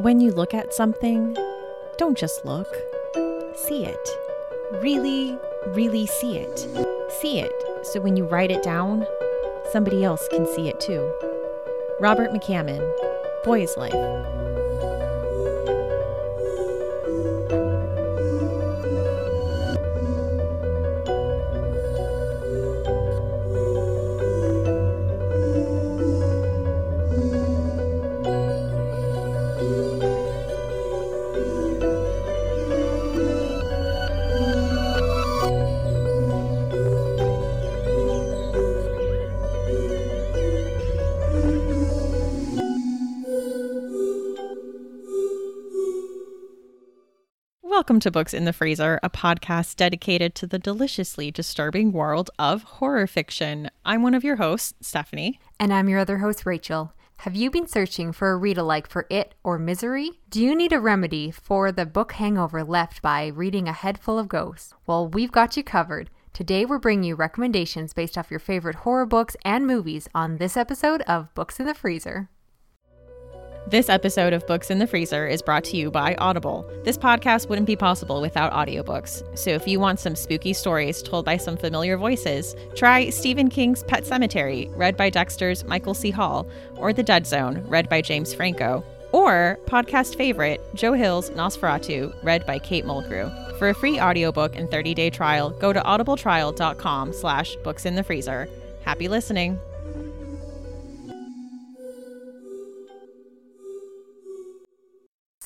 When you look at something, don't just look, see it. Really, really see it. See it so when you write it down, somebody else can see it too. Robert McCammon, Boy's Life. To Books in the Freezer, a podcast dedicated to the deliciously disturbing world of horror fiction. I'm one of your hosts, Stephanie. And I'm your other host, Rachel. Have you been searching for a read alike for It or Misery? Do you need a remedy for the book hangover left by reading A Head Full of Ghosts? Well, we've got you covered. Today, we're bringing you recommendations based off your favorite horror books and movies on this episode of Books in the Freezer. This episode of Books in the Freezer is brought to you by Audible. This podcast wouldn't be possible without audiobooks. So if you want some spooky stories told by some familiar voices, try Stephen King's Pet Sematary, read by Dexter's Michael C. Hall, or The Dead Zone, read by James Franco, or podcast favorite Joe Hill's NOS4A2, read by Kate Mulgrew. For a free audiobook and 30-day trial, go to audibletrial.com slash books in the freezer. Happy listening.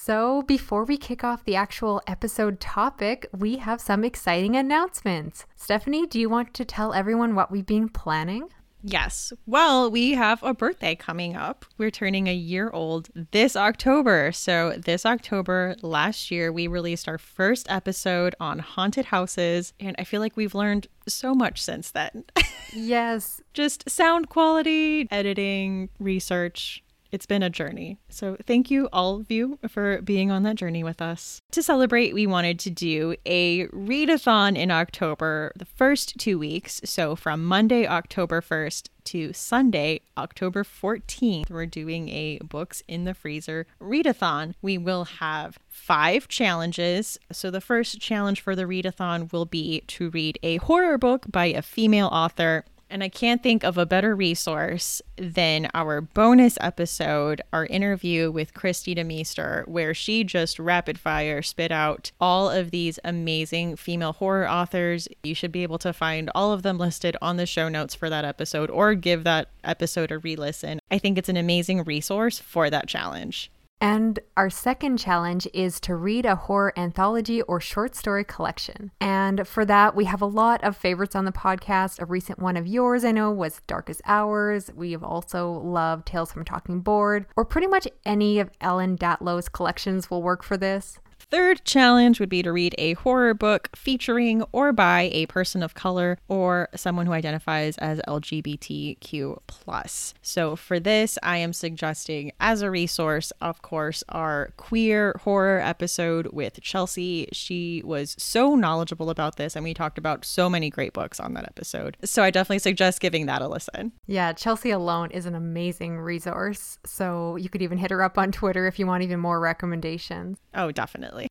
So, before we kick off the actual episode topic, we have some exciting announcements. Stephanie, do you want to tell everyone what we've been planning? Yes. Well, we have a birthday coming up. We're turning a year old this October. So, this October last year, we released our first episode on haunted houses. And I feel like we've learned so much since then. Yes. Just sound quality, editing, research. It's been a journey. So, thank you, all of you, for being on that journey with us. To celebrate, we wanted to do a readathon in October, the first two weeks. So, from Monday, October 1st to Sunday, October 14th, we're doing a Books in the Freezer readathon. We will have five challenges. So, the first challenge for the readathon will be to read a horror book by a female author. And I can't think of a better resource than our bonus episode, our interview with Kristi DeMeester, where she just rapid fire spit out all of these amazing female horror authors. You should be able to find all of them listed on the show notes for that episode or give that episode a re listen. I think it's an amazing resource for that challenge. And our second challenge is to read a horror anthology or short story collection. And for that, we have a lot of favorites on the podcast. A recent one of yours, I know, was Darkest Hours. We have also loved Tales from Talking Board, or pretty much any of Ellen Datlow's collections will work for this. Third challenge would be to read a horror book featuring or by a person of color or someone who identifies as LGBTQ+. So for this, I am suggesting as a resource, of course, our queer horror episode with Chelsea. She was so knowledgeable about this and we talked about so many great books on that episode. So I definitely suggest giving that a listen. Yeah, Chelsea alone is an amazing resource. So you could even hit her up on Twitter if you want even more recommendations. Oh, definitely.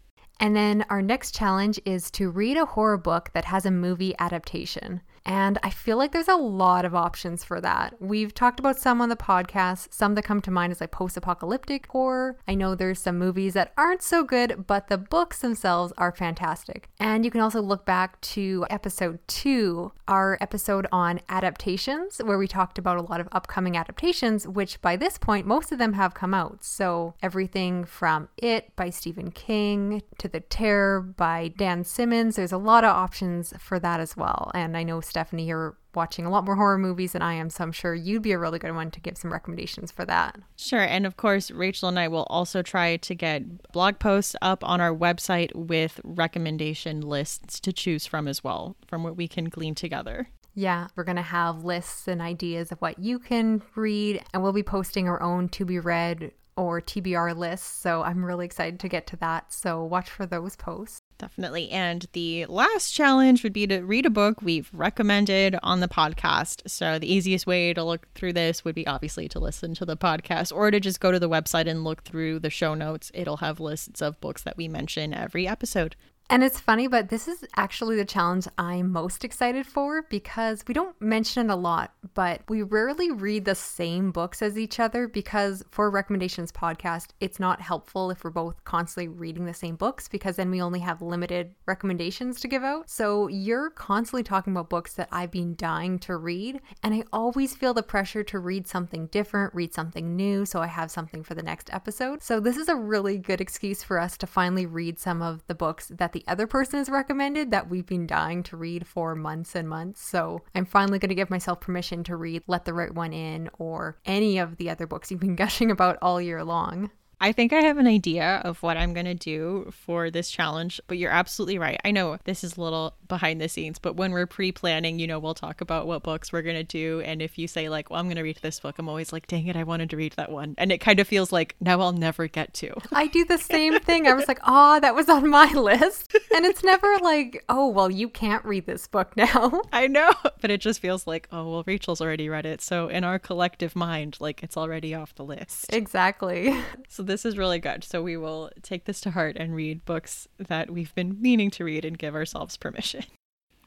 And then our next challenge is to read a horror book that has a movie adaptation. And I feel like there's a lot of options for that. We've talked about some on the podcast. Some that come to mind is like post apocalyptic horror. I know there's some movies that aren't so good, but the books themselves are fantastic. And you can also look back to episode two, our episode on adaptations, where we talked about a lot of upcoming adaptations, which by this point, most of them have come out. So everything from It by Stephen King to The Terror by Dan Simmons, there's a lot of options for that as well. And I know Stephanie, you're watching a lot more horror movies than I am, so I'm sure you'd be a really good one to give some recommendations for that. Sure. And of course, Rachel and I will also try to get blog posts up on our website with recommendation lists to choose from as well, from what we can glean together. Yeah, we're going to have lists and ideas of what you can read, and we'll be posting our own to be read or TBR lists. So I'm really excited to get to that. So watch for those posts. Definitely. And the last challenge would be to read a book we've recommended on the podcast. So the easiest way to look through this would be obviously to listen to the podcast or to just go to the website and look through the show notes. It'll have lists of books that we mention every episode. And it's funny, but this is actually the challenge I'm most excited for because we don't mention it a lot, but we rarely read the same books as each other because for recommendations podcast, it's not helpful if we're both constantly reading the same books because then we only have limited recommendations to give out. So you're constantly talking about books that I've been dying to read, and I always feel the pressure to read something different, read something new, so I have something for the next episode. So this is a really good excuse for us to finally read some of the books that the other person has recommended that we've been dying to read for months and months. So I'm finally going to give myself permission to read Let the Right One In or any of the other books you've been gushing about all year long. I think I have an idea of what I'm going to do for this challenge, but you're absolutely right. I know this is a little behind the scenes, but when we're pre planning, you know, we'll talk about what books we're going to do. And if you say, like, well, I'm going to read this book, I'm always like, dang it, I wanted to read that one. And it kind of feels like now I'll never get to. I do the same thing. I was like, oh, that was on my list. And it's never like, oh, well, you can't read this book now. I know, but it just feels like, oh, well, Rachel's already read it. So in our collective mind, like, it's already off the list. Exactly. So this is really good. So we will take this to heart and read books that we've been meaning to read and give ourselves permission.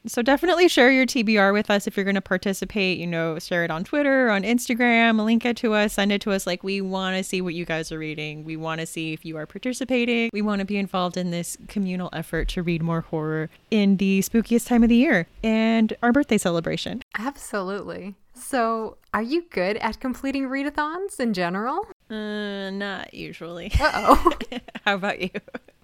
So definitely share your TBR with us if you're going to participate. You know, share it on Twitter, on Instagram, link it to us, send it to us. Like, we want to see what you guys are reading. We want to see if you are participating. We want to be involved in this communal effort to read more horror in the spookiest time of the year and our birthday celebration. Absolutely. So, are you good at completing readathons in general? Uh, not usually. Uh oh. How about you?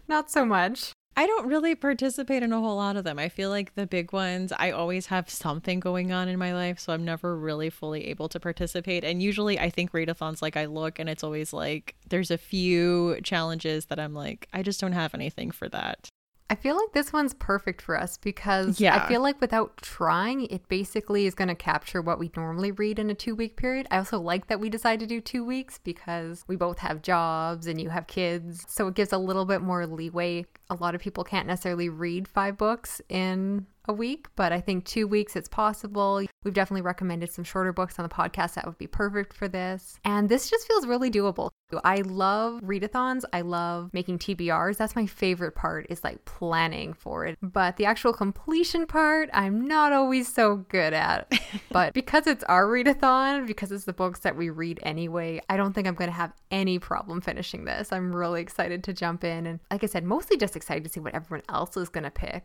Not so much. I don't really participate in a whole lot of them. I feel like the big ones, I always have something going on in my life, so I'm never really fully able to participate. And usually I think readathons like I look and it's always like there's a few challenges that I'm like, I just don't have anything for that. I feel like this one's perfect for us because Yeah. I feel like without trying, it basically is going to capture what we normally read in a two week period. I also like that we decided to do two weeks because we both have jobs and you have kids. So it gives a little bit more leeway. A lot of people can't necessarily read five books in a week, but I think two weeks it's possible. We've definitely recommended some shorter books on the podcast that would be perfect for this. And this just feels really doable. I love readathons. I love making TBRs. That's my favorite part is like planning for it. But the actual completion part, I'm not always so good at. but because it's our readathon, because it's the books that we read anyway, I don't think I'm going to have any problem finishing this. I'm really excited to jump in. And like I said, mostly just excited to see what everyone else is going to pick.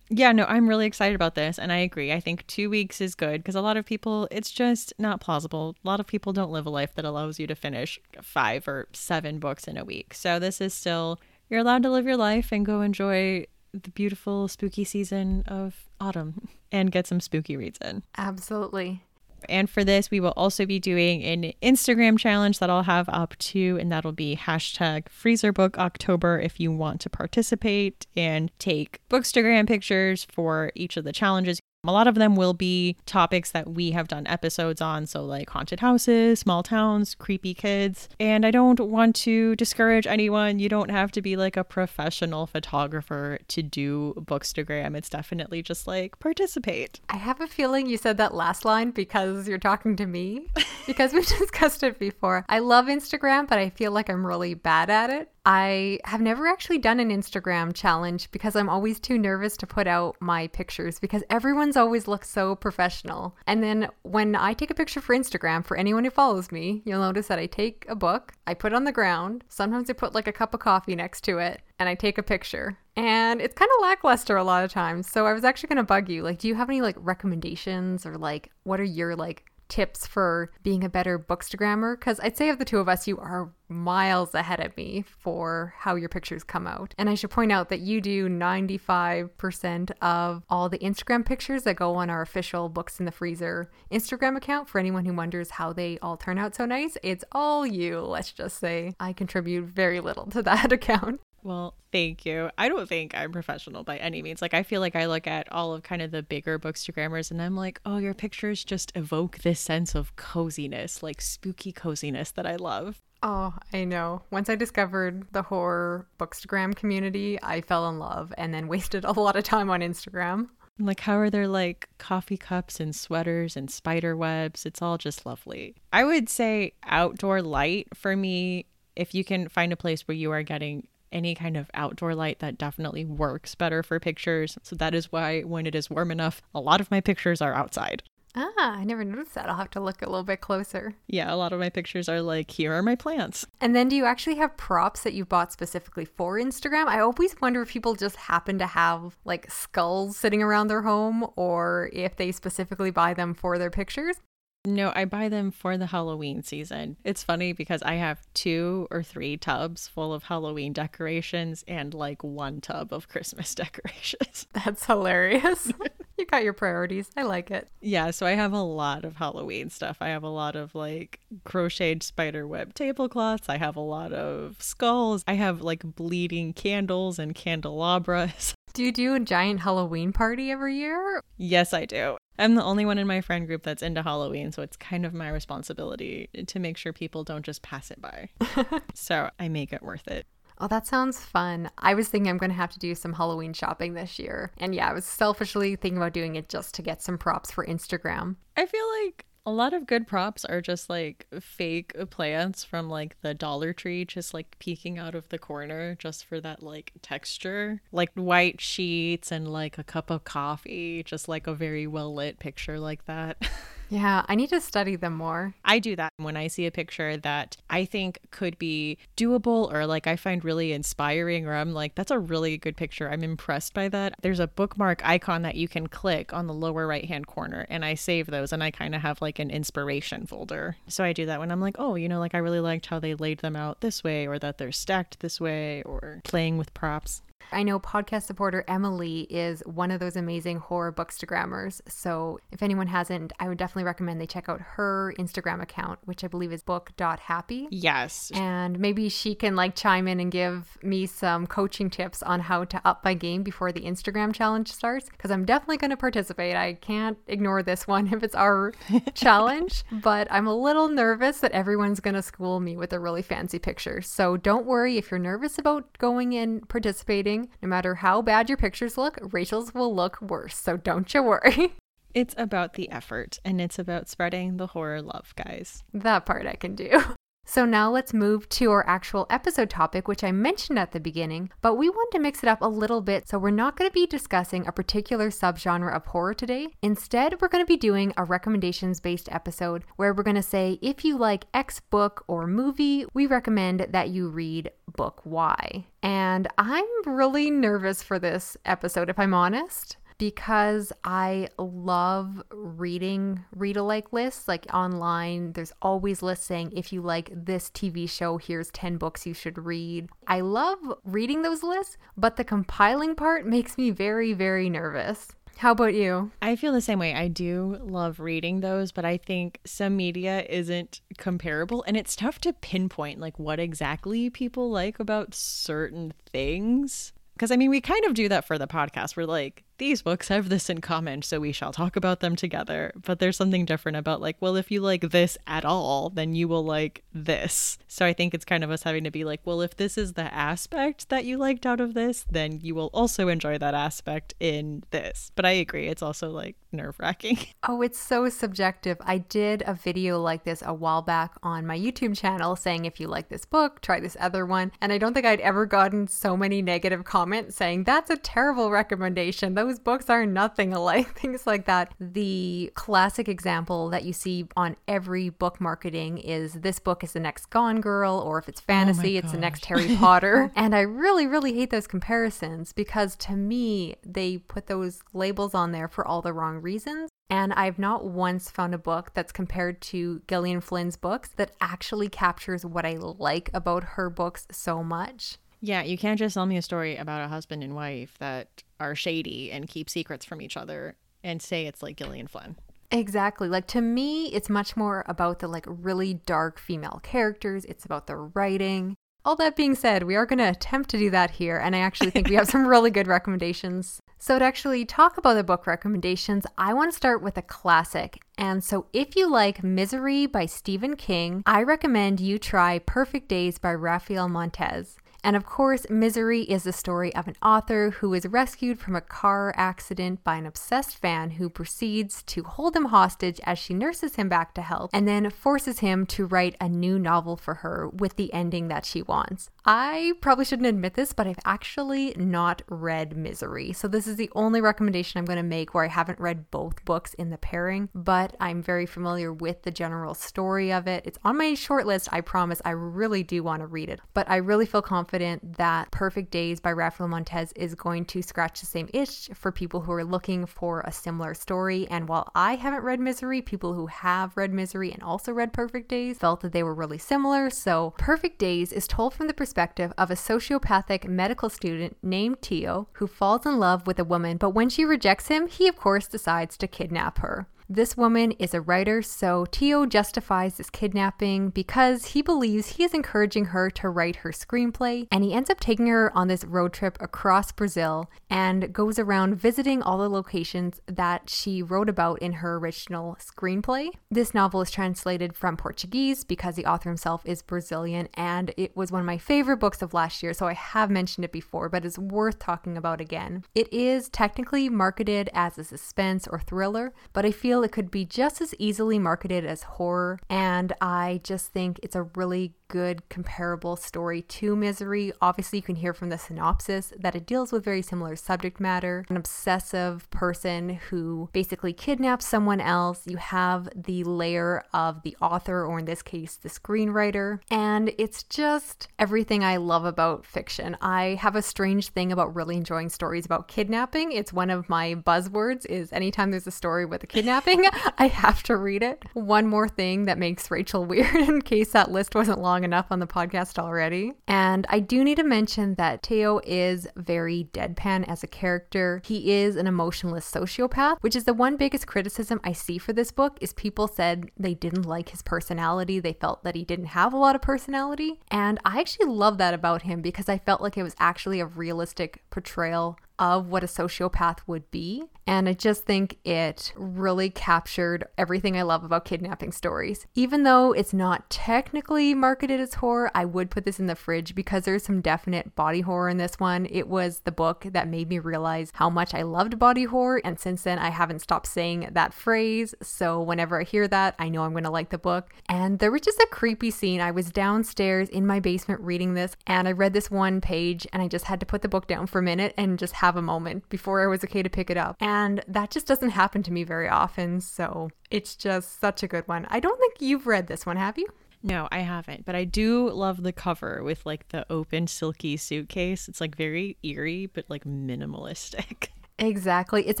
Yeah, no, I'm really excited about this. And I agree. I think two weeks is good because a lot of people, it's just not plausible. A lot of people don't live a life that allows you to finish five or seven books in a week. So this is still, you're allowed to live your life and go enjoy the beautiful, spooky season of autumn and get some spooky reads in. Absolutely. And for this, we will also be doing an Instagram challenge that I'll have up too, and that'll be hashtag FreezerBook October if you want to participate and take Bookstagram pictures for each of the challenges. A lot of them will be topics that we have done episodes on, so like haunted houses, small towns, creepy kids. And I don't want to discourage anyone. You don't have to be like a professional photographer to do Bookstagram. It's definitely just like participate. I have a feeling you said that last line because you're talking to me, because we've discussed it before. I love Instagram, but I feel like I'm really bad at it. I have never actually done an Instagram challenge because I'm always too nervous to put out my pictures because everyone's always looks so professional. And then when I take a picture for Instagram, for anyone who follows me, you'll notice that I take a book, I put it on the ground, sometimes I put like a cup of coffee next to it, and I take a picture. And it's kind of lackluster a lot of times. So I was actually going to bug you. Like, do you have any like recommendations or like what are your like tips for being a better bookstagrammer? Because I'd say of the two of us, you are miles ahead of me for how your pictures come out. And I should point out that you do 95% of all the Instagram pictures that go on our official Books in the Freezer Instagram account. For anyone who wonders how they all turn out so nice, it's all you. Let's just say I contribute very little to that account. Well, thank you. I don't think I'm professional by any means. Like, I feel like I look at all of kind of the bigger bookstagrammers and I'm like, oh, your pictures just evoke this sense of coziness, like spooky coziness that I love. Oh, I know. Once I discovered the horror bookstagram community, I fell in love and then wasted a lot of time on Instagram. Like, how are there like coffee cups and sweaters and spider webs? It's all just lovely. I would say outdoor light for me, if you can find a place where you are getting any kind of outdoor light that definitely works better for pictures. So that is why when it is warm enough, a lot of my pictures are outside. Ah, I never noticed that. I'll have to look a little bit closer. Yeah, a lot of my pictures are like, here are my plants. And then do you actually have props that you bought specifically for Instagram? I always wonder if people just happen to have like skulls sitting around their home or if they specifically buy them for their pictures. No, I buy them for the Halloween season. It's funny because I have two or three tubs full of Halloween decorations and like one tub of Christmas decorations. That's hilarious. you got your priorities. I like it. Yeah, so I have a lot of Halloween stuff. I have a lot of like crocheted spider web tablecloths. I have a lot of skulls. I have like bleeding candles and candelabras. Do you do a giant Halloween party every year? Yes, I do. I'm the only one in my friend group that's into Halloween, so it's kind of my responsibility to make sure people don't just pass it by. so I make it worth it. Oh, that sounds fun. I was thinking I'm going to have to do some Halloween shopping this year. And yeah, I was selfishly thinking about doing it just to get some props for Instagram. I feel like a lot of good props are just like fake plants from like the Dollar Tree, just like peeking out of the corner just for that like texture. Like white sheets and like a cup of coffee, just like a very well lit picture like that. Yeah, I need to study them more. I do that when I see a picture that I think could be doable or like I find really inspiring, or I'm like, that's a really good picture. I'm impressed by that. There's a bookmark icon that you can click on the lower right hand corner, and I save those and I kind of have like an inspiration folder. So I do that when I'm like, oh, you know, like I really liked how they laid them out this way, or that they're stacked this way, or playing with props. I know podcast supporter Emily is one of those amazing horror bookstagrammers. So if anyone hasn't, I would definitely recommend they check out her Instagram account, which I believe is book.happy. Yes. And maybe she can like chime in and give me some coaching tips on how to up my game before the Instagram challenge starts. Because I'm definitely going to participate. I can't ignore this one if it's our challenge. But I'm a little nervous that everyone's going to school me with a really fancy picture. So don't worry if you're nervous about going and participating no matter how bad your pictures look, Rachel's will look worse. So don't you worry. It's about the effort and it's about spreading the horror love, guys. That part I can do. So now let's move to our actual episode topic, which I mentioned at the beginning, but we wanted to mix it up a little bit. So we're not going to be discussing a particular subgenre of horror today. Instead, we're going to be doing a recommendations based episode where we're going to say if you like X book or movie, we recommend that you read book Y. And I'm really nervous for this episode, if I'm honest because I love reading read alike lists. Like online, there's always lists saying, if you like this TV show, here's 10 books you should read. I love reading those lists, but the compiling part makes me very, very nervous. How about you? I feel the same way. I do love reading those, but I think some media isn't comparable and it's tough to pinpoint like what exactly people like about certain things. Because I mean, we kind of do that for the podcast. We're like, these books have this in common, so we shall talk about them together. But there's something different about, like, well, if you like this at all, then you will like this. So I think it's kind of us having to be like, well, if this is the aspect that you liked out of this, then you will also enjoy that aspect in this. But I agree, it's also like nerve wracking. Oh, it's so subjective. I did a video like this a while back on my YouTube channel saying, if you like this book, try this other one. And I don't think I'd ever gotten so many negative comments saying, that's a terrible recommendation. Those those books are nothing alike, things like that. The classic example that you see on every book marketing is this book is the next Gone Girl, or if it's oh fantasy, oh it's the next Harry Potter. and I really, really hate those comparisons because to me, they put those labels on there for all the wrong reasons. And I've not once found a book that's compared to Gillian Flynn's books that actually captures what I like about her books so much. Yeah, you can't just tell me a story about a husband and wife that are shady and keep secrets from each other and say it's like Gillian Flynn. Exactly. Like to me, it's much more about the like really dark female characters. It's about the writing. All that being said, we are going to attempt to do that here, and I actually think we have some really good recommendations. So, to actually talk about the book recommendations, I want to start with a classic, And so, if you like Misery by Stephen King, I recommend you try Perfect Days by Raphael Montes. And of course, Misery is the story of an author who is rescued from a car accident by an obsessed fan who proceeds to hold him hostage as she nurses him back to health and then forces him to write a new novel for her with the ending that she wants. I probably shouldn't admit this, but I've actually not read Misery. So this is the only recommendation I'm going to make where I haven't read both books in the pairing, but I'm very familiar with the general story of it. It's on my short list. I promise I really do want to read it, but I really feel confident that Perfect Days by Raphael Montes is going to scratch the same itch for people who are looking for a similar story. And while I haven't read Misery, people who have read Misery and also read Perfect Days felt that they were really similar. So Perfect Days is told from the perspective perspective of a sociopathic medical student named Teo who falls in love with a woman, but when she rejects him, he of course decides to kidnap her. This woman is a writer, so Teo justifies this kidnapping because he believes he is encouraging her to write her screenplay, and he ends up taking her on this road trip across Brazil and goes around visiting all the locations that she wrote about in her original screenplay. This novel is translated from Portuguese because the author himself is Brazilian, and it was one of my favorite books of last year, so I have mentioned it before, but it's worth talking about again. It is technically marketed as a suspense or thriller, but I feel feel it could be just as easily marketed as horror, and I just think it's a really good comparable story to Misery. Obviously, you can hear from the synopsis that it deals with very similar subject matter. An obsessive person who basically kidnaps someone else. You have the layer of the author, or in this case, the screenwriter. And it's just everything I love about fiction. I have a strange thing about really enjoying stories about kidnapping. It's one of my buzzwords is anytime there's a story with a kidnapping, I have to read it. One more thing that makes Rachel weird in case that list wasn't long long enough on the podcast already. And I do need to mention that Teo is very deadpan as a character. He is an emotionless sociopath, which is the one biggest criticism I see for this book is people said they didn't like his personality. They felt that he didn't have a lot of personality. And I actually love that about him because I felt like it was actually a realistic portrayal of what a sociopath would be. And I just think it really captured everything I love about kidnapping stories. Even though it's not technically marketed as horror, I would put this in the fridge because there's some definite body horror in this one. It was the book that made me realize how much I loved body horror. And since then, I haven't stopped saying that phrase. So whenever I hear that, I know I'm going to like the book. And there was just a creepy scene. I was downstairs in my basement reading this, and I read this one page, and I just had to put the book down for a minute and just have have a moment before I was okay to pick it up. And that just doesn't happen to me very often. So it's just such a good one. I don't think you've read this one, have you? No, I haven't, but I do love the cover with like the open silky suitcase. It's like very eerie, but like minimalistic. Exactly. It's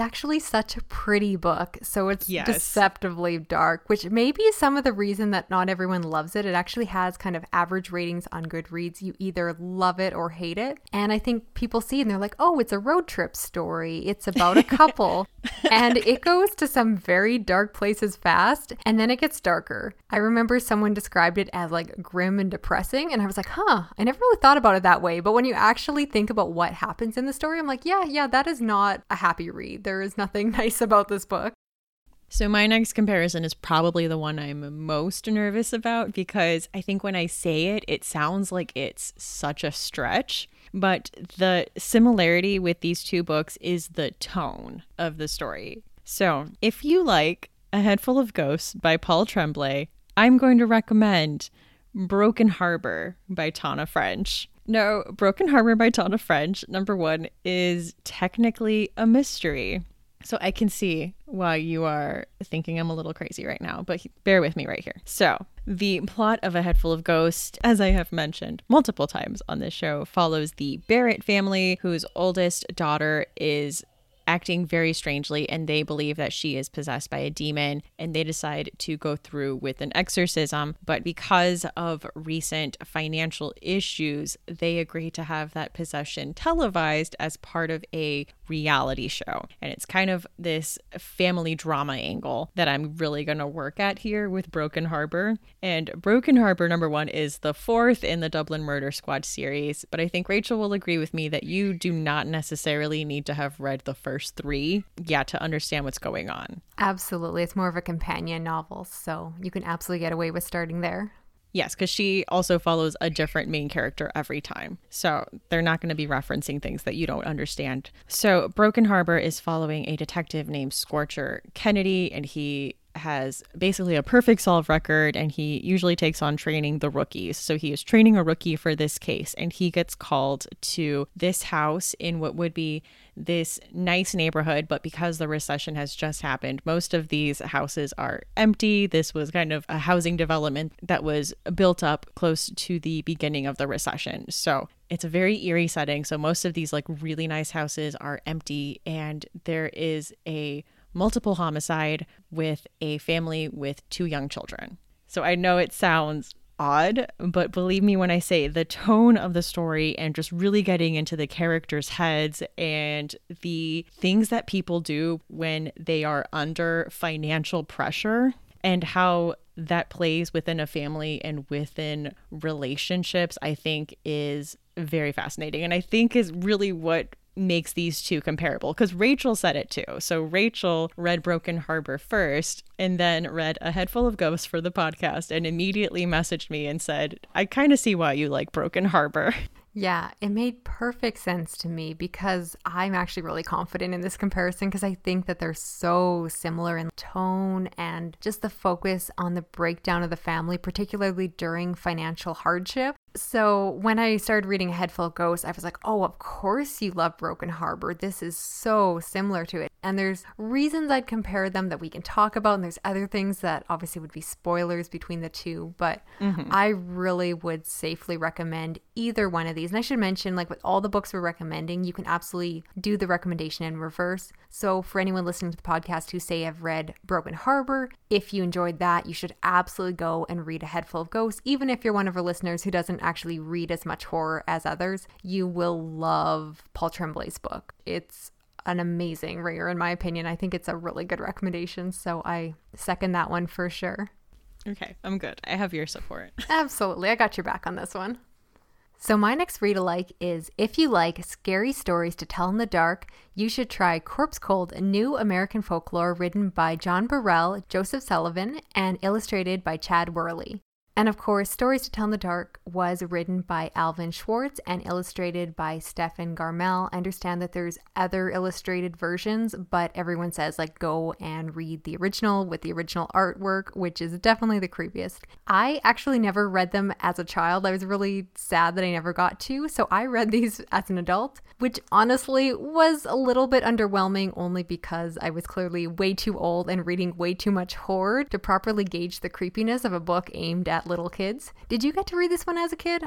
actually such a pretty book. So it's yes. deceptively dark, which may be some of the reason that not everyone loves it. It actually has kind of average ratings on Goodreads. You either love it or hate it. And I think people see and they're like, oh, it's a road trip story. It's about a couple. and it goes to some very dark places fast and then it gets darker. I remember someone described it as like grim and depressing. And I was like, huh, I never really thought about it that way. But when you actually think about what happens in the story, I'm like, yeah, yeah, that is not a happy read. There is nothing nice about this book. So, my next comparison is probably the one I'm most nervous about because I think when I say it, it sounds like it's such a stretch. But the similarity with these two books is the tone of the story. So, if you like A Head Full of Ghosts by Paul Tremblay, I'm going to recommend Broken Harbor by Tana French. No, Broken Harbor by Tana French, number one, is technically a mystery. So I can see why you are thinking I'm a little crazy right now, but bear with me right here. So, the plot of A Head Full of Ghosts, as I have mentioned multiple times on this show, follows the Barrett family, whose oldest daughter is acting very strangely and they believe that she is possessed by a demon and they decide to go through with an exorcism. But because of recent financial issues, they agree to have that possession televised as part of a reality show. And it's kind of this family drama angle that I'm really going to work at here with Broken Harbor. And Broken Harbor, number one, is the fourth in the Dublin Murder Squad series. But I think Rachel will agree with me that you do not necessarily need to have read the first three yet to understand what's going on. Absolutely. It's more of a companion novel. So you can absolutely get away with starting there. Yes, because she also follows a different main character every time. So they're not going to be referencing things that you don't understand. So Broken Harbor is following a detective named Scorcher Kennedy, and he has basically a perfect solve record and he usually takes on training the rookies. So he is training a rookie for this case and he gets called to this house in what would be this nice neighborhood, but because the recession has just happened, most of these houses are empty. This was kind of a housing development that was built up close to the beginning of the recession. So it's a very eerie setting. So most of these like really nice houses are empty and there is a multiple homicide with a family with two young children. So I know it sounds odd, but believe me when I say the tone of the story and just really getting into the characters' heads and the things that people do when they are under financial pressure and how that plays within a family and within relationships, I think is very fascinating. And I think is really what makes these two comparable because Rachel said it too. So Rachel read Broken Harbor first and then read A Head Full of Ghosts for the podcast and immediately messaged me and said, I kind of see why you like Broken Harbor. Yeah, it made perfect sense to me because I'm actually really confident in this comparison because I think that they're so similar in tone and just the focus on the breakdown of the family, particularly during financial hardship. So when I started reading A Head Full of Ghosts, I was like, oh, of course you love Broken Harbor. This is so similar to it. And there's reasons I'd compare them that we can talk about. And there's other things that obviously would be spoilers between the two. But mm-hmm. I really would safely recommend either one of these. And I should mention, like with all the books we're recommending, you can absolutely do the recommendation in reverse. So for anyone listening to the podcast who say I've read Broken Harbor, if you enjoyed that, you should absolutely go and read A Head Full of Ghosts. Even if you're one of our listeners who doesn't actually read as much horror as others, you will love Paul Tremblay's book. It's an amazing reader, in my opinion. I think it's a really good recommendation. So I second that one for sure. Okay, I'm good. I have your support. Absolutely. I got your back on this one. So, my next read alike is if you like scary stories to tell in the dark, you should try Corpse Cold, a new American folklore written by John Brhel, Joseph Sullivan, and illustrated by Chad Wehrle. And of course, Stories to Tell in the Dark was written by Alvin Schwartz and illustrated by Stephen Gammell. I understand that there's other illustrated versions, but everyone says like go and read the original with the original artwork, which is definitely the creepiest. I actually never read them as a child. I was really sad that I never got to, so I read these as an adult, which honestly was a little bit underwhelming only because I was clearly way too old and reading way too much horror to properly gauge the creepiness of a book aimed at little kids. Did you get to read this one as a kid?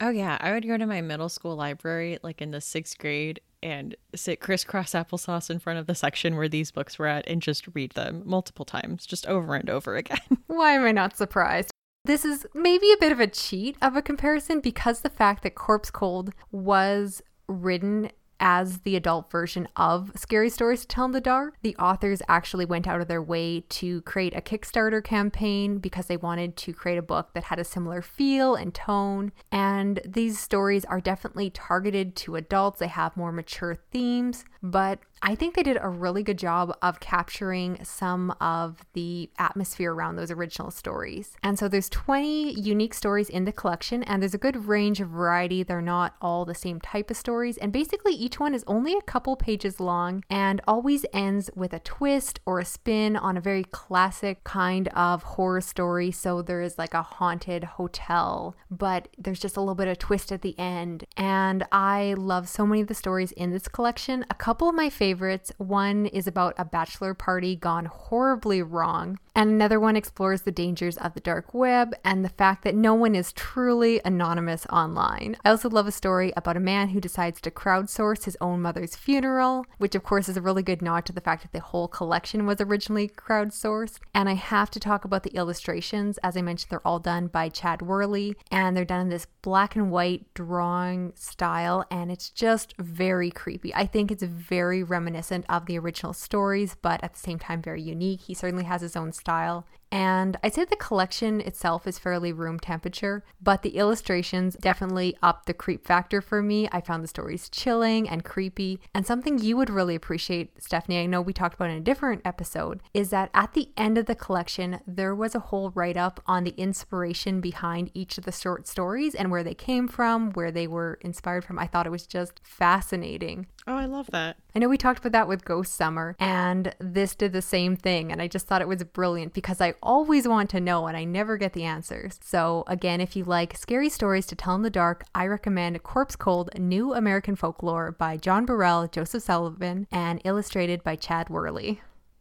Oh, yeah. I would go to my middle school library, like in the sixth grade, and sit crisscross applesauce in front of the section where these books were at and just read them multiple times, just over and over again. Why am I not surprised? This is maybe a bit of a cheat of a comparison because the fact that Corpse Cold was written as the adult version of Scary Stories to Tell in the Dark. The authors actually went out of their way to create a Kickstarter campaign because they wanted to create a book that had a similar feel and tone. And these stories are definitely targeted to adults, they have more mature themes, but I think they did a really good job of capturing some of the atmosphere around those original stories. And so there's 20 unique stories in the collection and there's a good range of variety. They're not all the same type of stories and basically each one is only a couple pages long and always ends with a twist or a spin on a very classic kind of horror story. So there is like a haunted hotel, but there's just a little bit of twist at the end. And I love so many of the stories in this collection. A couple of my favorites. One is about a bachelor party gone horribly wrong. And another one explores the dangers of the dark web and the fact that no one is truly anonymous online. I also love a story about a man who decides to crowdsource his own mother's funeral, which of course is a really good nod to the fact that the whole collection was originally crowdsourced. And I have to talk about the illustrations. As I mentioned, they're all done by Chad Wehrle and they're done in this black and white drawing style and it's just very creepy. I think it's very reminiscent of the original stories, but at the same time very unique. He certainly has his own style and I'd say the collection itself is fairly room temperature, but the illustrations definitely up the creep factor for me. I found the stories chilling and creepy. And something you would really appreciate, Stephanie, I know we talked about in a different episode, is that at the end of the collection, there was a whole write up on the inspiration behind each of the short stories and where they came from, where they were inspired from. I thought it was just fascinating. Oh, I love that. I know we talked about that with Ghost Summer, and this did the same thing. And I just thought it was brilliant because I always want to know and I never get the answers. So, again, if you like scary stories to tell in the dark, I recommend Corpse Cold New American Folklore by John Brhel, Joseph Sullivan, and illustrated by Chad Wehrle.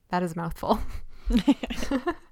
That is a mouthful.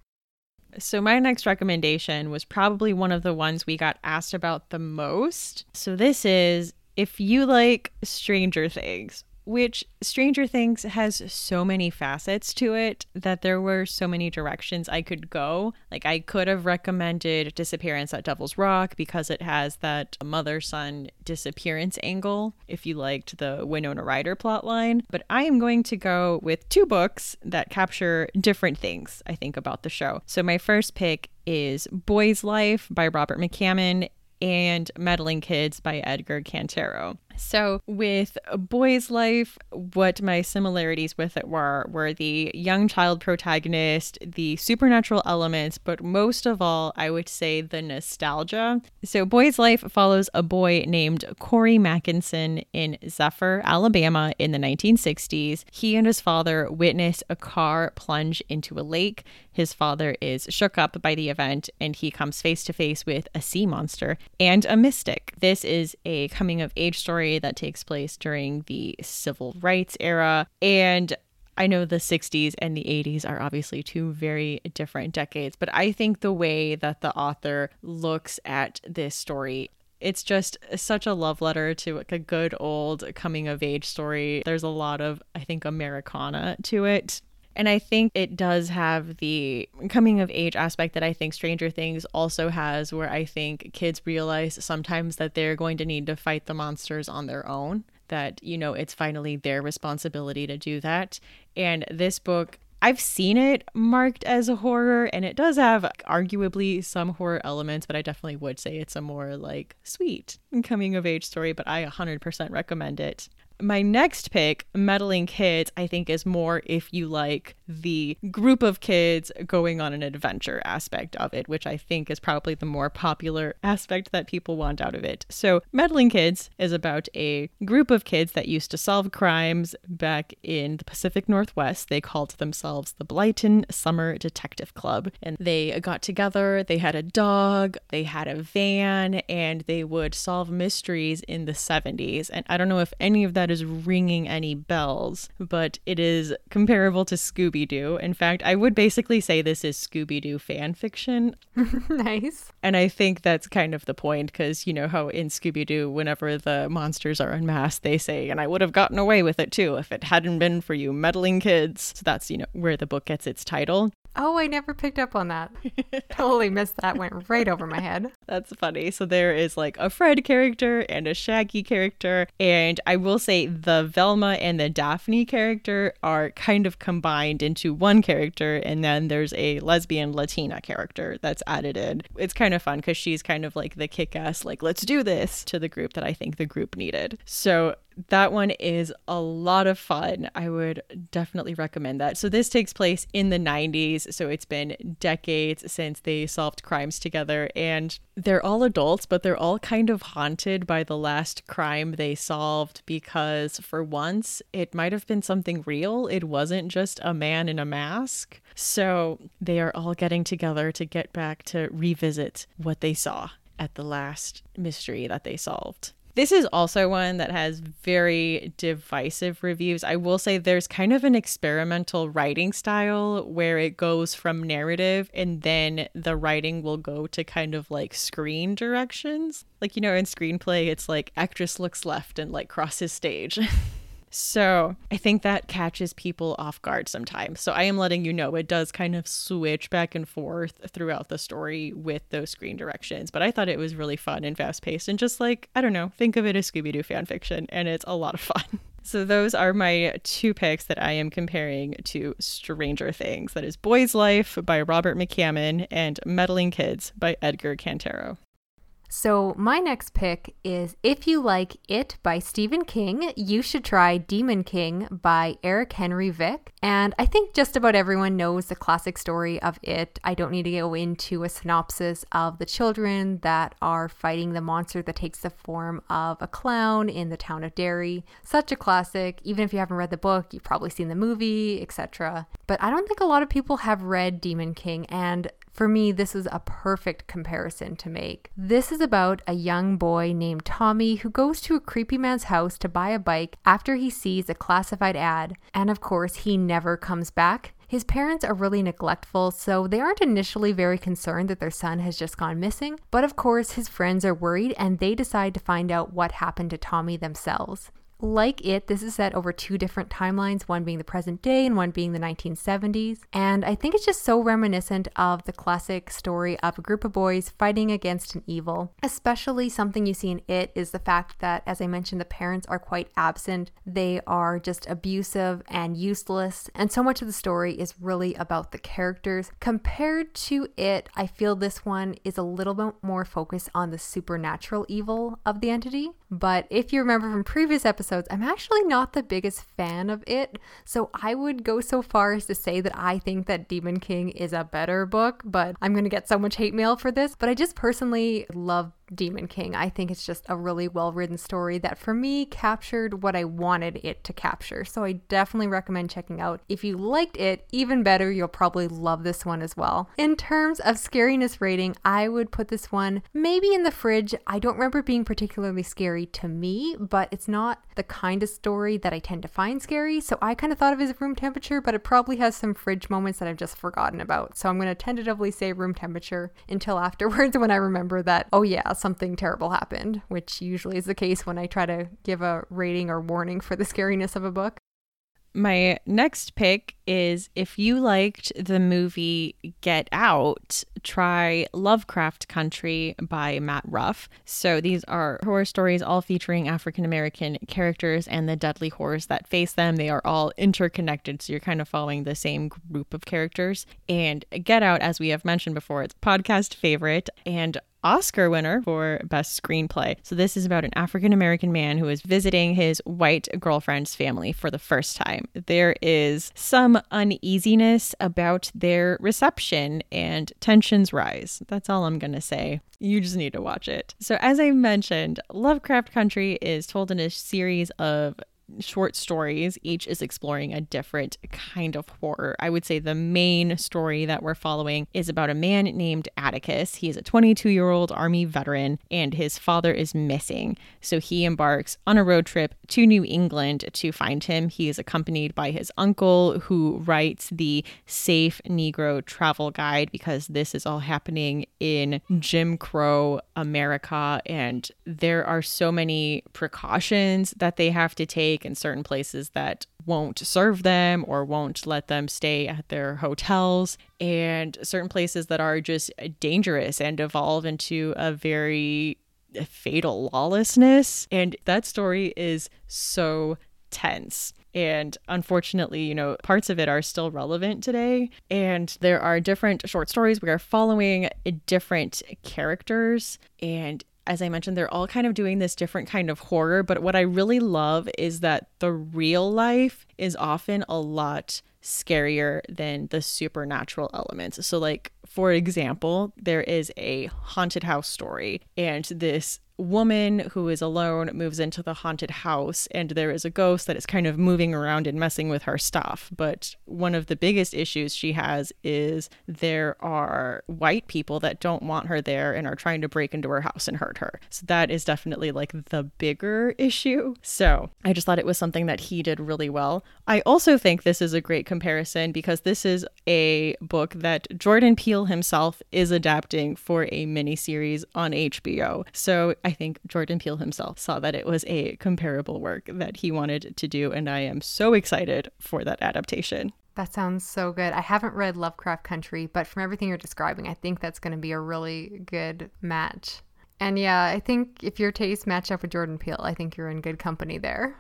So, my next recommendation was probably one of the ones we got asked about the most. So, this is if you like Stranger Things, which Stranger Things has so many facets to it that there were so many directions I could go. Like, I could have recommended Disappearance at Devil's Rock because it has that mother son disappearance angle if you liked the Winona Ryder plotline. But I am going to go with two books that capture different things, I think, about the show. So, my first pick is Boy's Life by Robert McCammon and Meddling Kids by Edgar Cantero. So, with Boy's Life, what my similarities with it were were the young child protagonist, the supernatural elements, but most of all, I would say the nostalgia. So, Boy's Life follows a boy named Cory Mackenson in Zephyr, Alabama in the 1960s. He and his father witness a car plunge into a lake. His father is shook up by the event and he comes face to face with a sea monster and a mystic. This is a coming of age story story that takes place during the civil rights era. And I know the 60s and the 80s are obviously two very different decades, but I think the way that the author looks at this story it's just such a love letter to like a good old coming of age story. There's a lot of, I think, Americana to it. And I think it does have the coming of age aspect that I think Stranger Things also has, where I think kids realize sometimes that they're going to need to fight the monsters on their own, that, you know, it's finally their responsibility to do that. And this book, I've seen it marked as a horror, and it does have arguably some horror elements, but I definitely would say it's a more like sweet coming of age story, but I 100% recommend it. My next pick, Meddling Kids, I think is more if you like the group of kids going on an adventure aspect of it, which I think is probably the more popular aspect that people want out of it. So, Meddling Kids is about a group of kids that used to solve crimes back in the Pacific Northwest. They called themselves the Blyton Summer Detective Club. And they got together, they had a dog, they had a van, and they would solve mysteries in the 70s. And I don't know if any of that that is ringing any bells, but it is comparable to Scooby Doo. In fact, I would basically say this is Scooby Doo fan fiction. nice. And I think that's kind of the point because you know how in Scooby Doo, whenever the monsters are unmasked, they say, and I would have gotten away with it too if it hadn't been for you meddling kids. So that's, you know, where the book gets its title. Oh, I never picked up on that. totally missed that. Went right over my head. That's funny. So there is like a Fred character and a Shaggy character. And I will say the Velma and the Daphne character are kind of combined into one character. And then there's a lesbian Latina character that's added in. It's kind of fun because she's kind of like the kick ass, like, let's do this to the group that I think the group needed. So that one is a lot of fun. I would definitely recommend that. So, this takes place in the 90s. So, it's been decades since they solved crimes together. And they're all adults, but they're all kind of haunted by the last crime they solved because, for once, it might have been something real. It wasn't just a man in a mask. So, they are all getting together to get back to revisit what they saw at the last mystery that they solved. This is also one that has very divisive reviews. I will say there's kind of an experimental writing style where it goes from narrative and then the writing will go to kind of like screen directions. Like, you know, in screenplay, it's like actress looks left and like crosses stage. So I think that catches people off guard sometimes. So I am letting you know it does kind of switch back and forth throughout the story with those screen directions. But I thought it was really fun and fast paced and just like, I don't know, think of it as Scooby Doo fan fiction and it's a lot of fun. So those are my two picks that I am comparing to Stranger Things. That is Boy's Life by Robert McCammon and Meddling Kids by Edgar Cantero. So, my next pick is If You Like It by Stephen King, you should try Demon King by Erik Henry Vick. And I think just about everyone knows the classic story of it. I don't need to go into a synopsis of the children that are fighting the monster that takes the form of a clown in the town of Derry. Such a classic. Even if you haven't read the book, you've probably seen the movie, etc. But I don't think a lot of people have read Demon King. And for me, this is a perfect comparison to make. This is about a young boy named Tommy who goes to a creepy man's house to buy a bike after he sees a classified ad, and of course, he never comes back. His parents are really neglectful, so they aren't initially very concerned that their son has just gone missing. But of course, his friends are worried and they decide to find out what happened to Tommy themselves. Like it, this is set over two different timelines, one being the present day and one being the 1970s. And I think it's just so reminiscent of the classic story of a group of boys fighting against an evil. Especially something you see in it is the fact that, as I mentioned, the parents are quite absent. They are just abusive and useless. And so much of the story is really about the characters. Compared to it, I feel this one is a little bit more focused on the supernatural evil of the entity. But if you remember from previous episodes, I'm actually not the biggest fan of it. So I would go so far as to say that I think that Demon King is a better book, but I'm going to get so much hate mail for this. But I just personally love Demon King. I think it's just a really well written story that for me captured what I wanted it to capture. So I definitely recommend checking out. If you liked it, even better, you'll probably love this one as well. In terms of scariness rating, I would put this one maybe in the fridge. I don't remember being particularly scary to me, but it's not the kind of story that I tend to find scary. So I kind of thought of it as room temperature, but it probably has some fridge moments that I've just forgotten about. So I'm going to tentatively say room temperature until afterwards when I remember that, oh yeah, something terrible happened, which usually is the case when I try to give a rating or warning for the scariness of a book. My next pick is if you liked the movie Get Out, try Lovecraft Country by Matt Ruff. So these are horror stories all featuring African American characters and the deadly horrors that face them. They are all interconnected, so you're kind of following the same group of characters. And Get Out, as we have mentioned before, it's podcast favorite and Oscar winner for Best Screenplay. So, this is about an African American man who is visiting his white girlfriend's family for the first time. There is some uneasiness about their reception and tensions rise. That's all I'm going to say. You just need to watch it. So, as I mentioned, Lovecraft Country is told in a series of short stories. Each is exploring a different kind of horror. I would say the main story that we're following is about a man named Atticus. He is a 22 year old Army veteran, and his father is missing. So he embarks on a road trip to New England to find him. He is accompanied by his uncle, who writes the Safe Negro Travel Guide because this is all happening in Jim Crow America. And there are so many precautions that they have to take in certain places that won't serve them or won't let them stay at their hotels, and certain places that are just dangerous and evolve into a very fatal lawlessness. And that story is so tense. And unfortunately, you know, parts of it are still relevant today. And there are different short stories. We are following different characters. And as I mentioned, they're all kind of doing this different kind of horror. But what I really love is that the real life is often a lot scarier than the supernatural elements. So, like for example, there is a haunted house story, and this woman who is alone moves into the haunted house and there is a ghost that is kind of moving around and messing with her stuff. But one of the biggest issues she has is there are white people that don't want her there and are trying to break into her house and hurt her. So that is definitely like the bigger issue. So I just thought it was something that he did really well. I also think this is a great comparison because this is a book that Jordan Peele himself is adapting for a miniseries on HBO. So I think Jordan Peele himself saw that it was a comparable work that he wanted to do, and I am so excited for that adaptation. That sounds so good. I haven't read Lovecraft Country, but from everything you're describing, I think that's going to be a really good match. And yeah, I think if your tastes match up with Jordan Peele, I think you're in good company there.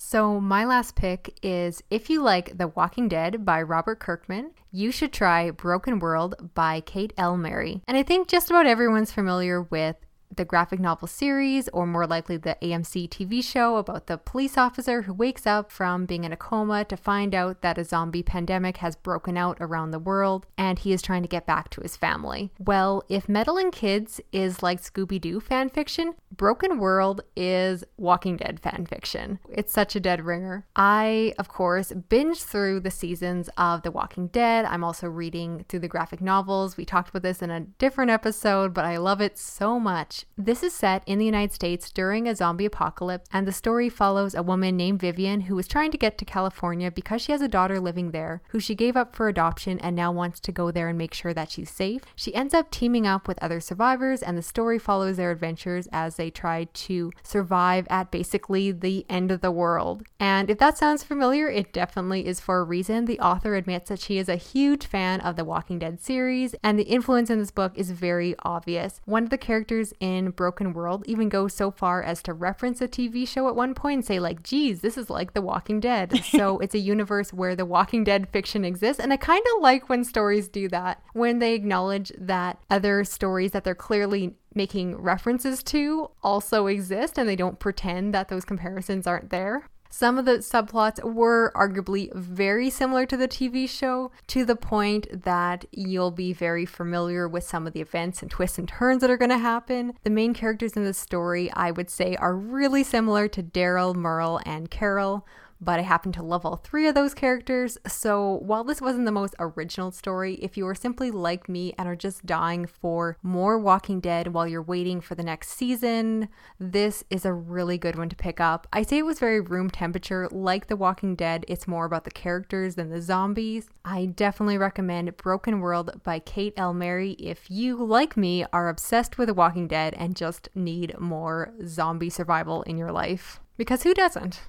So, my last pick is if you like The Walking Dead by Robert Kirkman, you should try Broken World by Kate L. Mary. And I think just about everyone's familiar with the graphic novel series, or more likely the AMC TV show about the police officer who wakes up from being in a coma to find out that a zombie pandemic has broken out around the world and he is trying to get back to his family. Well, if Meddling Kids is like Scooby Doo fan fiction, Broken World is Walking Dead fan fiction. It's such a dead ringer. I, of course, binged through the seasons of The Walking Dead. I'm also reading through the graphic novels. We talked about this in a different episode, but I love it so much. This is set in the United States during a zombie apocalypse, and the story follows a woman named Vivian who is trying to get to California because she has a daughter living there who she gave up for adoption and now wants to go there and make sure that she's safe. She ends up teaming up with other survivors, and the story follows their adventures as they try to survive at basically the end of the world. And if that sounds familiar, it definitely is for a reason. The author admits that she is a huge fan of the Walking Dead series, and the influence in this book is very obvious. One of the characters in in Broken World even go so far as to reference a TV show at one point and say, like, geez, this is like The Walking Dead. so it's a universe where The Walking Dead fiction exists. And I kind of like when stories do that, when they acknowledge that other stories that they're clearly making references to also exist and they don't pretend that those comparisons aren't there. Some of the subplots were arguably very similar to the TV show, to the point that you'll be very familiar with some of the events and twists and turns that are going to happen. The main characters in the story, I would say, are really similar to Daryl, Merle, and Carol but I happen to love all three of those characters. So while this wasn't the most original story, if you are simply like me and are just dying for more Walking Dead while you're waiting for the next season, this is a really good one to pick up. I say it was very room temperature, like The Walking Dead, it's more about the characters than the zombies. I definitely recommend Broken World by Kate L. Mary if you, like me, are obsessed with The Walking Dead and just need more zombie survival in your life. Because who doesn't?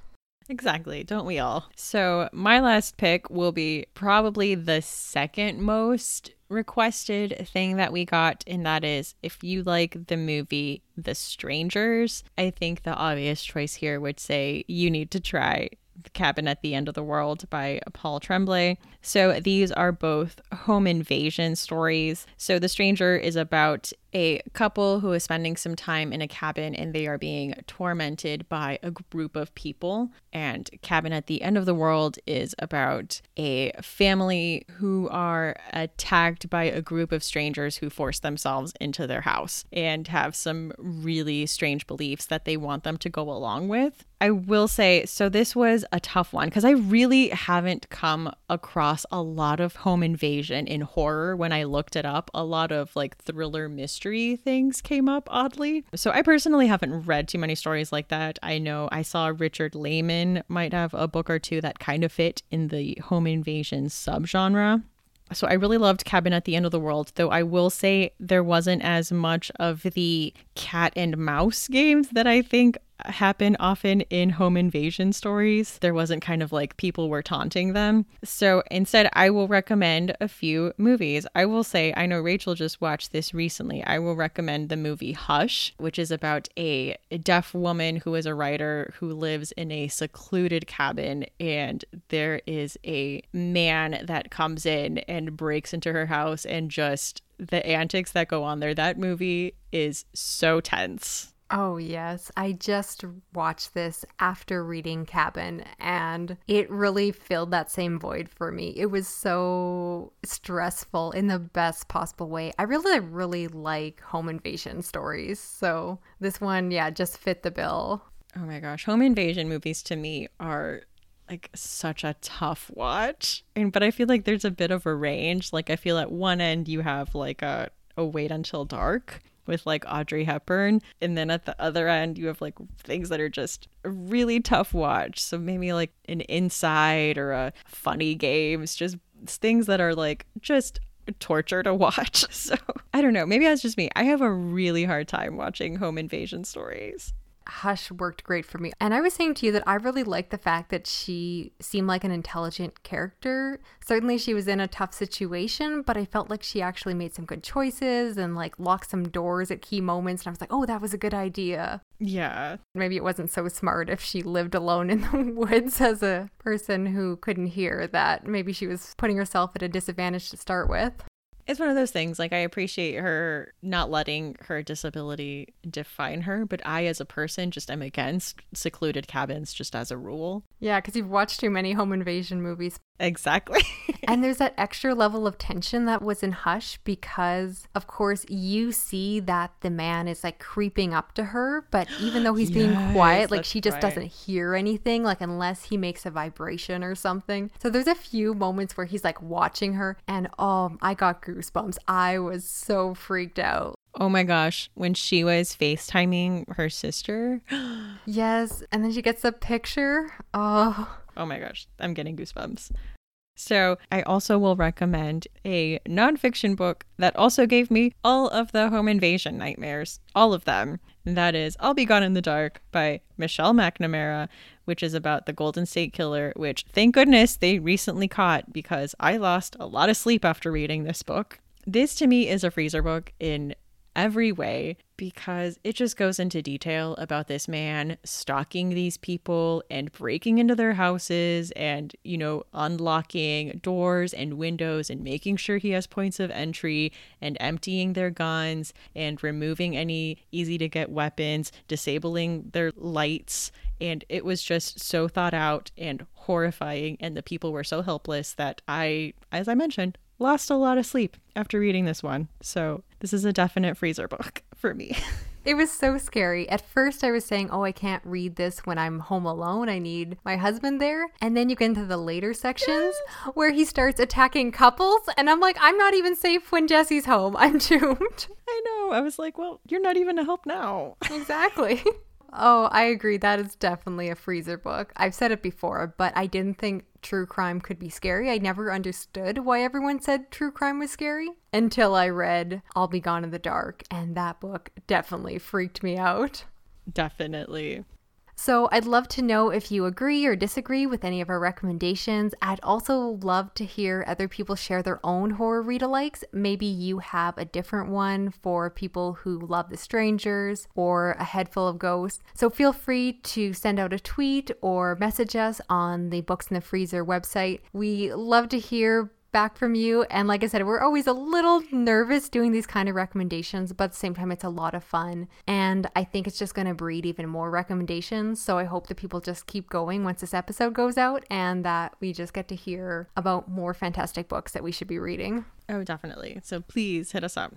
Exactly. Don't we all? So, my last pick will be probably the second most requested thing that we got, and that is if you like the movie The Strangers, I think the obvious choice here would say you need to try the Cabin at the End of the World by Paul Tremblay. So these are both home invasion stories. So The Stranger is about a couple who is spending some time in a cabin and they are being tormented by a group of people. And Cabin at the End of the World is about a family who are attacked by a group of strangers who force themselves into their house and have some really strange beliefs that they want them to go along with. I will say, so this was a tough one because I really haven't come across a lot of home invasion in horror when I looked it up. A lot of like thriller mystery things came up oddly. So I personally haven't read too many stories like that. I know I saw Richard Laymon might have a book or two that kind of fit in the home invasion subgenre. So I really loved Cabin at the End of the World, though I will say there wasn't as much of the cat and mouse games that I think happen often in home invasion stories. There wasn't kind of like people were taunting them. So instead, I will recommend a few movies. I will say, I know Rachel just watched this recently. I will recommend the movie Hush, which is about a deaf woman who is a writer who lives in a secluded cabin, and there is a man that comes in and breaks into her house and just the antics that go on there. That movie is so tense Oh, yes. I just watched this after reading Cabin, and it really filled that same void for me. It was so stressful in the best possible way. I really, really like home invasion stories. So this one, yeah, just fit the bill. Oh my gosh. Home invasion movies to me are like such a tough watch. And but I feel like there's a bit of a range. Like I feel at one end you have like a, a wait until dark with like Audrey Hepburn. And then at the other end, you have like things that are just really tough watch. So maybe like an inside or a funny games, just things that are like just torture to watch. So I don't know. Maybe that's just me. I have a really hard time watching home invasion stories. Hush worked great for me. And I was saying to you that I really liked the fact that she seemed like an intelligent character. Certainly she was in a tough situation, but I felt like she actually made some good choices and like locked some doors at key moments. And I was like, oh, that was a good idea. Yeah. Maybe it wasn't so smart if she lived alone in the woods as a person who couldn't hear that. Maybe she was putting herself at a disadvantage to start with it's one of those things like i appreciate her not letting her disability define her but i as a person just am against secluded cabins just as a rule. Yeah because you've watched too many home invasion movies exactly and there's that extra level of tension that was in hush because of course you see that the man is like creeping up to her but even though he's yes, being quiet like she just right. doesn't hear anything like unless he makes a vibration or something so there's a few moments where he's like watching her and oh i got goosebumps. I was so freaked out. Oh my gosh, when she was FaceTiming her sister. yes, and then she gets a picture. Oh. Oh my gosh, I'm getting goosebumps. So, I also will recommend a nonfiction book that also gave me all of the home invasion nightmares, all of them. And that is I'll Be Gone in the Dark by Michelle McNamara, which is about the Golden State Killer, which thank goodness they recently caught because I lost a lot of sleep after reading this book. This to me is a freezer book in every way because it just goes into detail about this man stalking these people and breaking into their houses and, you know, unlocking doors and windows and making sure he has points of entry and emptying their guns and removing any easy to get weapons, disabling their lights. And it was just so thought out and horrifying. And the people were so helpless that I, as I mentioned, lost a lot of sleep after reading this one. So, this is a definite freezer book for me. It was so scary. At first, I was saying, Oh, I can't read this when I'm home alone. I need my husband there. And then you get into the later sections where he starts attacking couples. And I'm like, I'm not even safe when Jesse's home. I'm doomed. I know. I was like, Well, you're not even a help now. Exactly. Oh, I agree. That is definitely a freezer book. I've said it before, but I didn't think true crime could be scary. I never understood why everyone said true crime was scary until I read I'll Be Gone in the Dark, and that book definitely freaked me out. Definitely. So I'd love to know if you agree or disagree with any of our recommendations. I'd also love to hear other people share their own horror read alikes. Maybe you have a different one for people who love The Strangers or A Head Full of Ghosts. So feel free to send out a tweet or message us on the Books in the Freezer website. We love to hear back from you. And like I said, we're always a little nervous doing these kind of recommendations, but at the same time, it's a lot of fun. And I think it's just going to breed even more recommendations. So I hope that people just keep going once this episode goes out and that we just get to hear about more fantastic books that we should be reading. Oh, definitely. So please hit us up.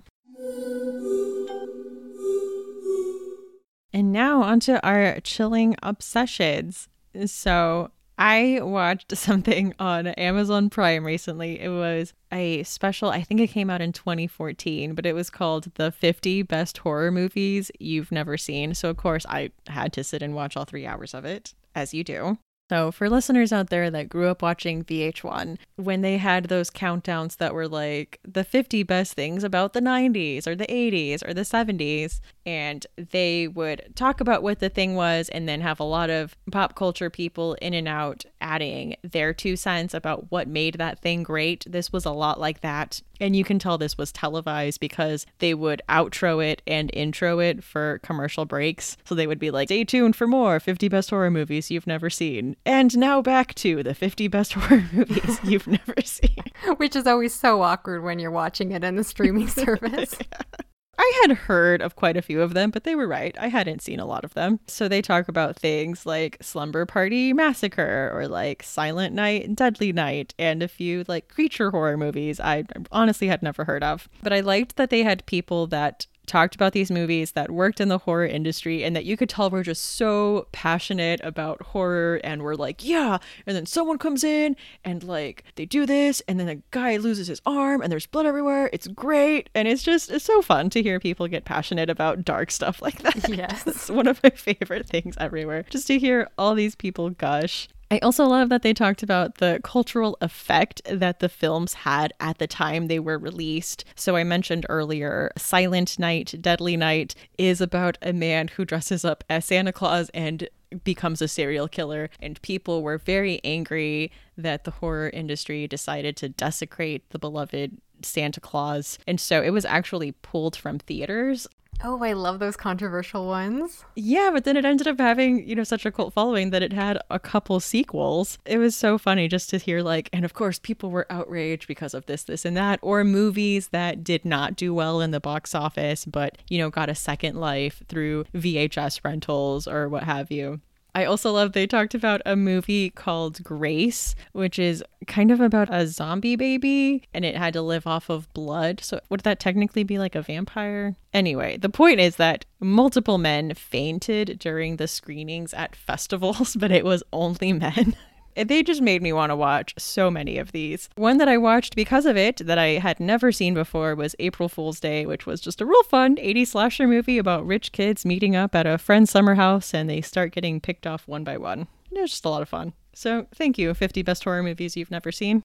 And now onto our chilling obsessions. So I watched something on Amazon Prime recently. It was a special, I think it came out in 2014, but it was called The 50 Best Horror Movies You've Never Seen. So, of course, I had to sit and watch all three hours of it, as you do. So, for listeners out there that grew up watching VH1, when they had those countdowns that were like the 50 best things about the 90s or the 80s or the 70s, and they would talk about what the thing was and then have a lot of pop culture people in and out adding their two cents about what made that thing great. This was a lot like that. And you can tell this was televised because they would outro it and intro it for commercial breaks. So they would be like, stay tuned for more 50 best horror movies you've never seen. And now back to the 50 best horror movies you've never seen. Which is always so awkward when you're watching it in the streaming service. yeah. I had heard of quite a few of them, but they were right. I hadn't seen a lot of them. So they talk about things like Slumber Party Massacre or like Silent Night, Deadly Night, and a few like creature horror movies I honestly had never heard of. But I liked that they had people that talked about these movies that worked in the horror industry and that you could tell were just so passionate about horror and were like, yeah. And then someone comes in and like they do this and then a guy loses his arm and there's blood everywhere. It's great. And it's just, it's so fun to hear people get passionate about dark stuff like that. Yes. it's one of my favorite things everywhere. Just to hear all these people gush. I also love that they talked about the cultural effect that the films had at the time they were released. So I mentioned earlier, Silent Night, Deadly Night is about a man who dresses up as Santa Claus and becomes a serial killer and people were very angry that the horror industry decided to desecrate the beloved Santa Claus. And so it was actually pulled from theaters. Oh, I love those controversial ones. Yeah, but then it ended up having, you know, such a cult following that it had a couple sequels. It was so funny just to hear, like, and of course, people were outraged because of this, this, and that, or movies that did not do well in the box office, but, you know, got a second life through VHS rentals or what have you. I also love they talked about a movie called Grace, which is kind of about a zombie baby and it had to live off of blood. So, would that technically be like a vampire? Anyway, the point is that multiple men fainted during the screenings at festivals, but it was only men. They just made me want to watch so many of these. One that I watched because of it that I had never seen before was April Fool's Day, which was just a real fun 80s slasher movie about rich kids meeting up at a friend's summer house and they start getting picked off one by one. It was just a lot of fun. So, thank you, 50 best horror movies you've never seen.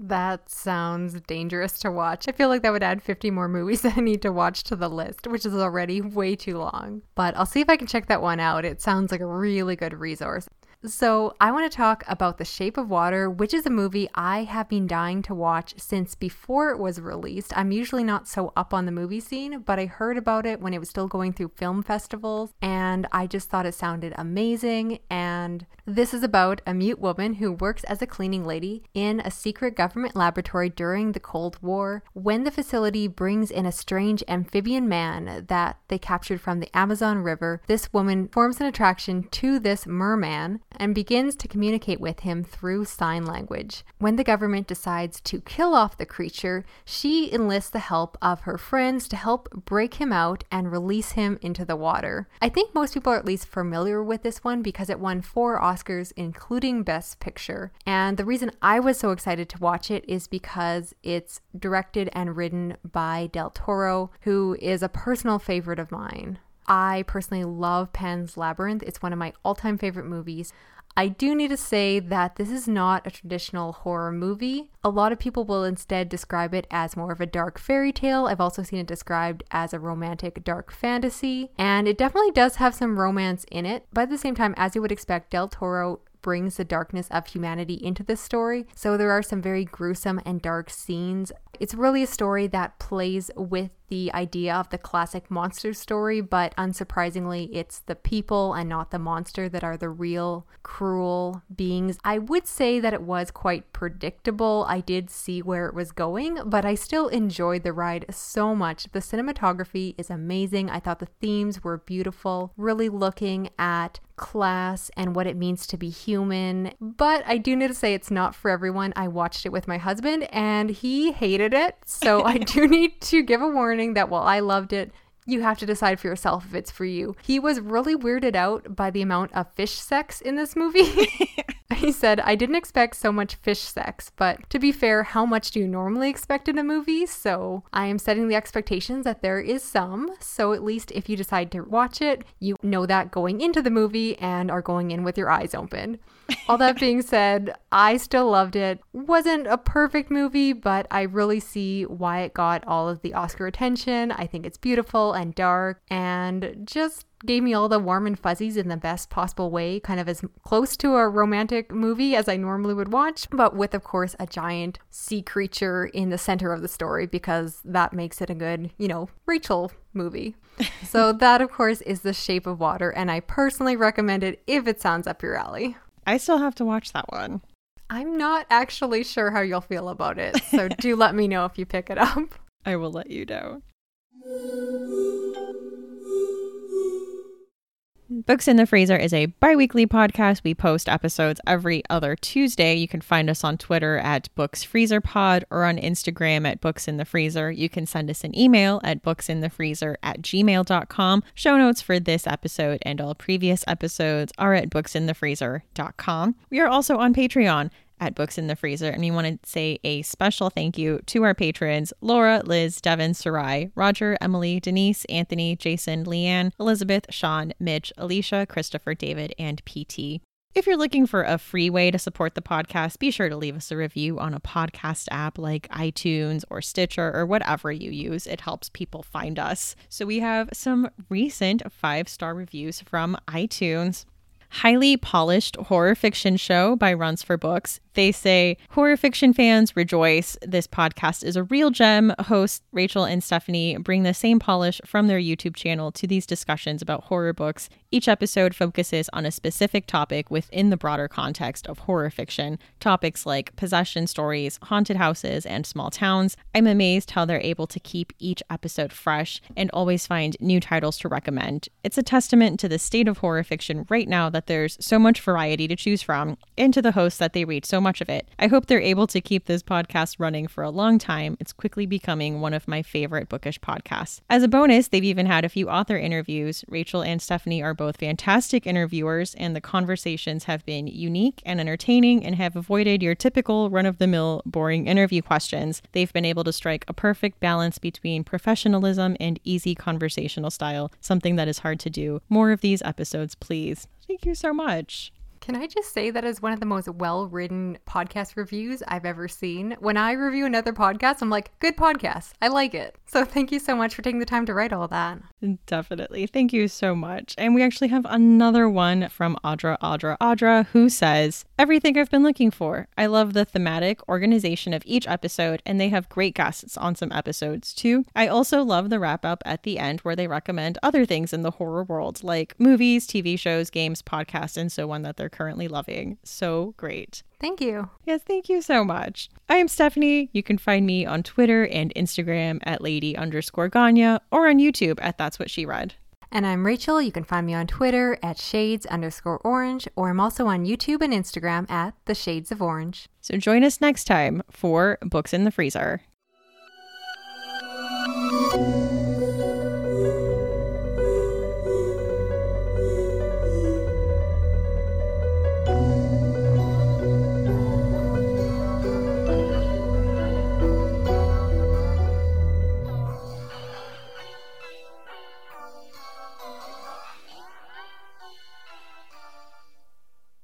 That sounds dangerous to watch. I feel like that would add 50 more movies that I need to watch to the list, which is already way too long. But I'll see if I can check that one out. It sounds like a really good resource. So, I want to talk about The Shape of Water, which is a movie I have been dying to watch since before it was released. I'm usually not so up on the movie scene, but I heard about it when it was still going through film festivals, and I just thought it sounded amazing. And this is about a mute woman who works as a cleaning lady in a secret government laboratory during the Cold War. When the facility brings in a strange amphibian man that they captured from the Amazon River, this woman forms an attraction to this merman and begins to communicate with him through sign language. When the government decides to kill off the creature, she enlists the help of her friends to help break him out and release him into the water. I think most people are at least familiar with this one because it won four Oscars, including Best Picture. And the reason I was so excited to watch it is because it's directed and written by Del Toro, who is a personal favorite of mine. I personally love Pan's Labyrinth. It's one of my all time favorite movies. I do need to say that this is not a traditional horror movie. A lot of people will instead describe it as more of a dark fairy tale. I've also seen it described as a romantic dark fantasy, and it definitely does have some romance in it. But at the same time, as you would expect, Del Toro brings the darkness of humanity into this story. So there are some very gruesome and dark scenes. It's really a story that plays with the idea of the classic monster story, but unsurprisingly, it's the people and not the monster that are the real cruel beings. I would say that it was quite predictable. I did see where it was going, but I still enjoyed the ride so much. The cinematography is amazing. I thought the themes were beautiful, really looking at class and what it means to be human. But I do need to say it's not for everyone. I watched it with my husband and he hated it. So I do need to give a warning that while I loved it, you have to decide for yourself if it's for you. He was really weirded out by the amount of fish sex in this movie. he said, I didn't expect so much fish sex, but to be fair, how much do you normally expect in a movie? So I am setting the expectations that there is some. So at least if you decide to watch it, you know that going into the movie and are going in with your eyes open. All that being said, I still loved it. Wasn't a perfect movie, but I really see why it got all of the Oscar attention. I think it's beautiful and dark and just gave me all the warm and fuzzies in the best possible way, kind of as close to a romantic movie as I normally would watch, but with, of course, a giant sea creature in the center of the story because that makes it a good, you know, Rachel movie. so, that, of course, is The Shape of Water, and I personally recommend it if it sounds up your alley. I still have to watch that one. I'm not actually sure how you'll feel about it, so do let me know if you pick it up. I will let you know. Books in the Freezer is a bi weekly podcast. We post episodes every other Tuesday. You can find us on Twitter at Books Freezer Pod or on Instagram at Books in the Freezer. You can send us an email at booksinthefreezer at gmail.com. Show notes for this episode and all previous episodes are at booksinthefreezer.com. We are also on Patreon at Books in the Freezer. And we want to say a special thank you to our patrons Laura, Liz, Devin, Sarai, Roger, Emily, Denise, Anthony, Jason, Leanne, Elizabeth, Sean, Mitch, Alicia, Christopher, David, and PT. If you're looking for a free way to support the podcast, be sure to leave us a review on a podcast app like iTunes or Stitcher or whatever you use. It helps people find us. So we have some recent five star reviews from iTunes highly polished horror fiction show by Runs for Books. They say, Horror fiction fans rejoice. This podcast is a real gem. Hosts Rachel and Stephanie bring the same polish from their YouTube channel to these discussions about horror books. Each episode focuses on a specific topic within the broader context of horror fiction, topics like possession stories, haunted houses, and small towns. I'm amazed how they're able to keep each episode fresh and always find new titles to recommend. It's a testament to the state of horror fiction right now that there's so much variety to choose from, and to the hosts that they read so much much of it. I hope they're able to keep this podcast running for a long time. It's quickly becoming one of my favorite bookish podcasts. As a bonus, they've even had a few author interviews. Rachel and Stephanie are both fantastic interviewers, and the conversations have been unique and entertaining and have avoided your typical run of the mill, boring interview questions. They've been able to strike a perfect balance between professionalism and easy conversational style, something that is hard to do. More of these episodes, please. Thank you so much. Can I just say that is one of the most well written podcast reviews I've ever seen? When I review another podcast, I'm like, good podcast. I like it. So thank you so much for taking the time to write all that. Definitely. Thank you so much. And we actually have another one from Audra, Audra, Audra, who says, Everything I've been looking for. I love the thematic organization of each episode, and they have great guests on some episodes too. I also love the wrap up at the end where they recommend other things in the horror world, like movies, TV shows, games, podcasts, and so on that they're are currently loving. So great. Thank you. Yes, thank you so much. I am Stephanie. You can find me on Twitter and Instagram at lady underscore Ganya or on YouTube at That's What She Read. And I'm Rachel. You can find me on Twitter at shades underscore orange, or I'm also on YouTube and Instagram at the shades of orange. So join us next time for Books in the Freezer.